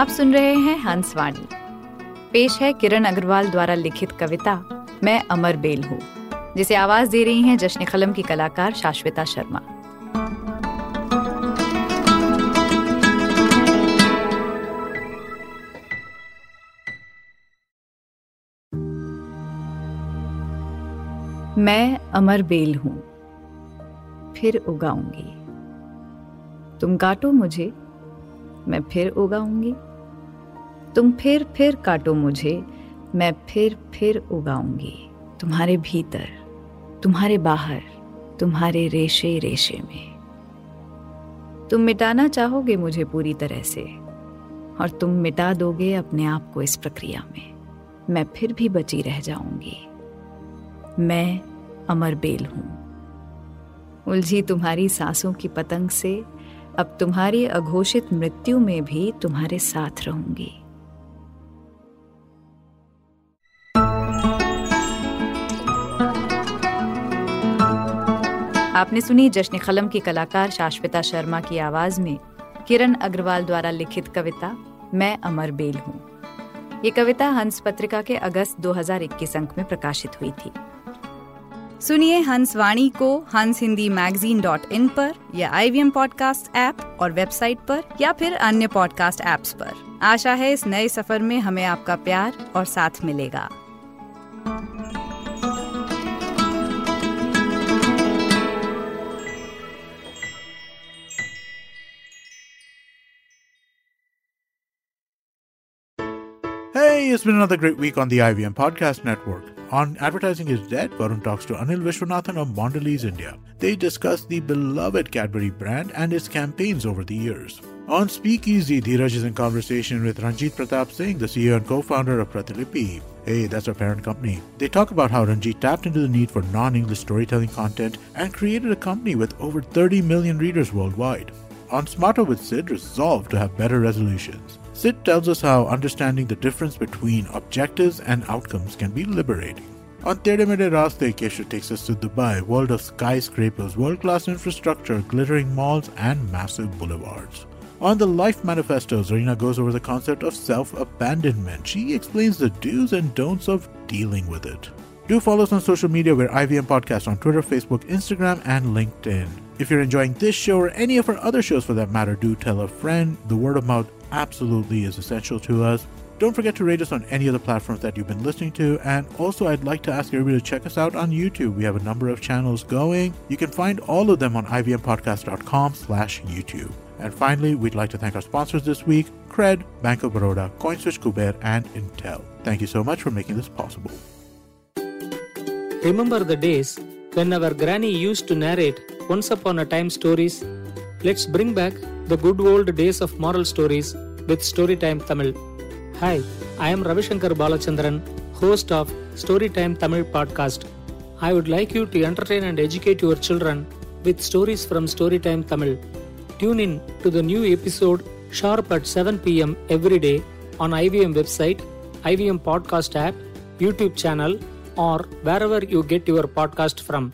आप सुन रहे हैं हंसवाणी पेश है किरण अग्रवाल द्वारा लिखित कविता, मैं अमर बेल हूँ, जिसे आवाज़ दे रही हैं जश्न कलम की कलाकार शाश्विता शर्मा। मैं अमर बेल हूँ, फिर उगाऊँगी। तुम काटो मुझे, मैं फिर उगाऊँगी। तुम फिर फिर काटो मुझे, मैं फिर फिर उगाऊँगी। तुम्हारे भीतर, तुम्हारे बाहर, तुम्हारे रेशे रेशे में। तुम मिटाना चाहोगे मुझे पूरी तरह से, और तुम मिटा दोगे अपने आप को इस प्रक्रिया में। मैं फिर भी बची रह जाऊँगी। मैं अमर बेल हूँ। उलझी तुम्हारी सांसों की पतंग से, अब तुम्हारी अघोषित मृत्यु में भी तुम्हारे साथ रहूँगी। आपने सुनी जश्न खलम की कलाकार शाश्विता शर्मा की आवाज़ में किरण अग्रवाल द्वारा लिखित कविता, मैं अमर बेल हूँ। ये कविता हंस पत्रिका के अगस्त 2021 अंक में प्रकाशित हुई थी। सुनिए हंस वाणी को हंस हिंदी मैगजीन डॉट इन पर या आई वी पॉडकास्ट ऐप और वेबसाइट पर या फिर अन्य पॉडकास्ट ऐप्स पर। आशा है इस नए सफ़र में हमें आपका प्यार और साथ मिलेगा। Hey, it's been another great week on the IVM Podcast Network. On Advertising is Dead, Varun talks to Anil Vishwanathan of Mondelez India. They discuss the beloved Cadbury brand and its campaigns over the years. On Speakeasy, Dheeraj is in conversation with Ranjit Pratap Singh, the CEO and co-founder of Pratilipi. Hey, that's our parent company. They talk about how Ranjit tapped into the need for non-English storytelling content and created a company with over 30 million readers worldwide. On Smarter with Sid, resolved to have better resolutions. Sid tells us how understanding the difference between objectives and outcomes can be liberating. On Tere Mere Raste, Kesha takes us to Dubai, world of skyscrapers, world-class infrastructure, glittering malls, and massive boulevards. On the Life Manifesto, Zarina goes over the concept of self-abandonment. She explains the do's and don'ts of dealing with it. Do follow us on social media. We're IVM Podcast on Twitter, Facebook, Instagram, and LinkedIn. If you're enjoying this show or any of our other shows for that matter, do tell a friend. The word of mouth absolutely is essential to us. Don't forget to rate us on any of the platforms that you've been listening to. And also, I'd like to ask everybody to check us out on YouTube. We have a number of channels going. You can find all of them on ivmpodcast.com slash YouTube. And finally, we'd like to thank our sponsors this week, Cred, Bank of Baroda, CoinSwitch Kuber, and Intel. Thank you so much for making this possible. Remember the days when our granny used to narrate once upon a time stories? Let's bring back the good old days of moral stories with Storytime Tamil. Hi, I am Ravishankar Balachandran, host of Storytime Tamil podcast. I would like you to entertain and educate your children with stories from Storytime Tamil. Tune in to the new episode sharp at 7 pm every day on IVM website, IVM podcast app, YouTube channel, or wherever you get your podcast from.